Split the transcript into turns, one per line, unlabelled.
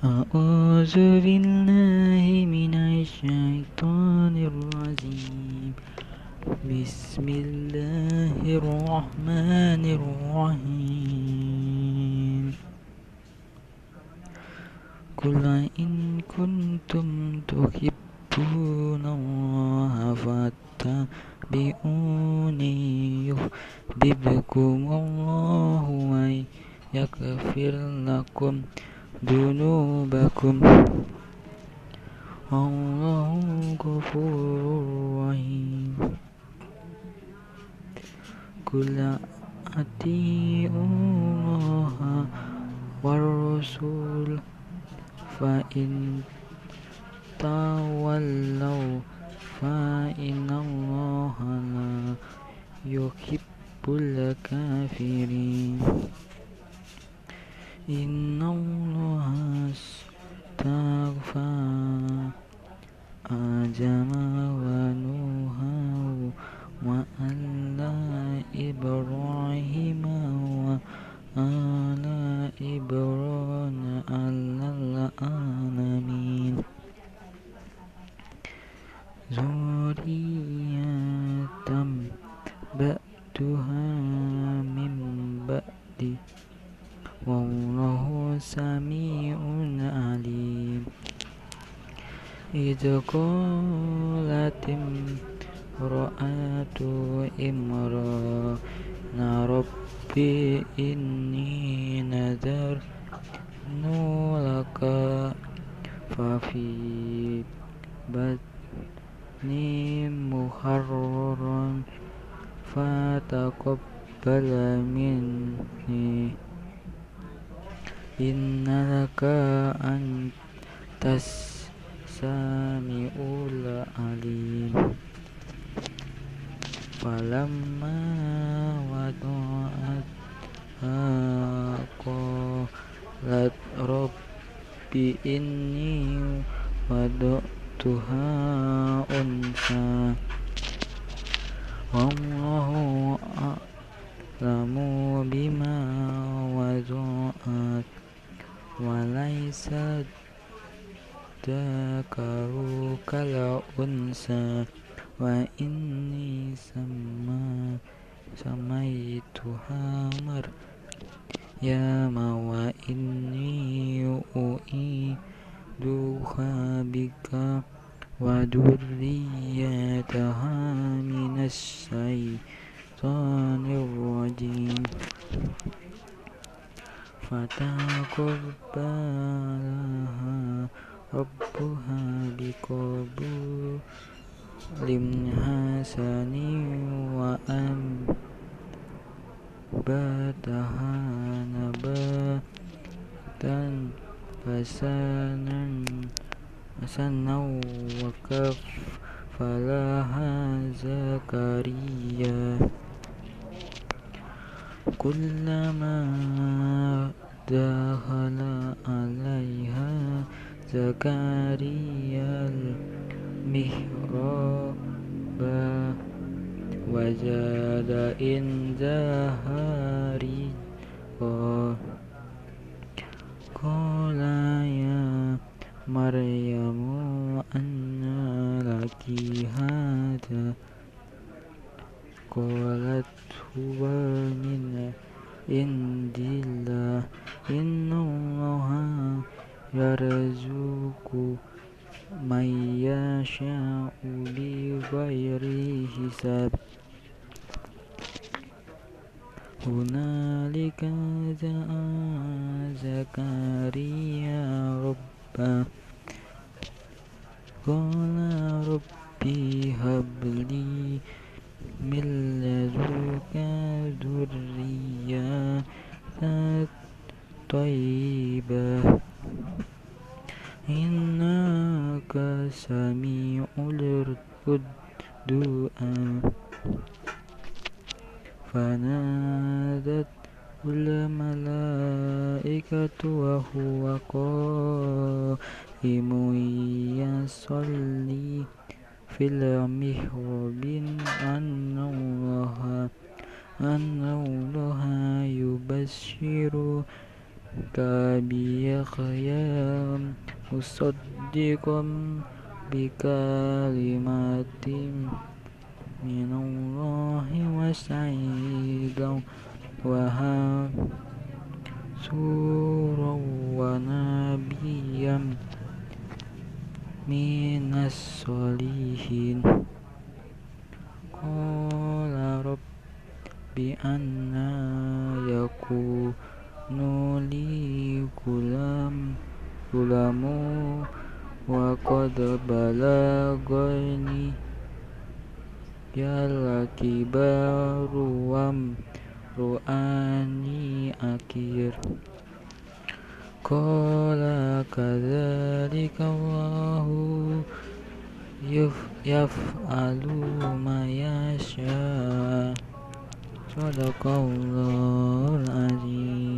أعوذ بالله من الشيطان الرجيم. بسم الله الرحمن الرحيم. قل إن كنتم تحبون الله فاتبعوني يحببكم الله ويغفر لكم. ذنوبكم. الله غفور رحيم. قل أطيعوا الله والرسول فإن تولوا فإن الله لا يحب الكافرين. إن الله استغفى آدم ونوحا وآل إبراهيم وآل إبراهيم على العالمين. ذرية عليم إذ قالت امرأة إمران ربي إني نذرت لك ففي بطني محررا فتقبل مني. innaka antas samiul alim. Falamma wadu'at qalat rabbi inni wadu'tuha unsa. Wa kalau unsa wa inni sama sama itu hamar. Ya mawa inni ui duha bika wa durriyataha minas syaitanir rajim fataqabbalaha rabbuha ربها بقبول حسن وأنبتها نباتا حسنا وكفلها زكريا كلما دخل عليها زكريا المحراب وجد عندها رزقا قال يا مريم أنى لك هذا؟ قالت هو من عند الله. إن يرزق من يشاء بغير حساب. هنالك دعا زكريا ربه قال ربي هب لي من لدنك ذرية طيبة. إنك سميع الدعاء فنادت الملائكة وهو قائم يصلي في المحراب أن الله أن الله يبشر بيحيى مصدقا بكلمات من الله وسعيدا وحسورا ونبيا من الصالحين قال رب أنا يكون nuli kulam kulamu wa qad balagani yalakibaruam ruani akhir Qala kadzalika Allahu yuf yaf alu mayasha Sadaqallahul azim.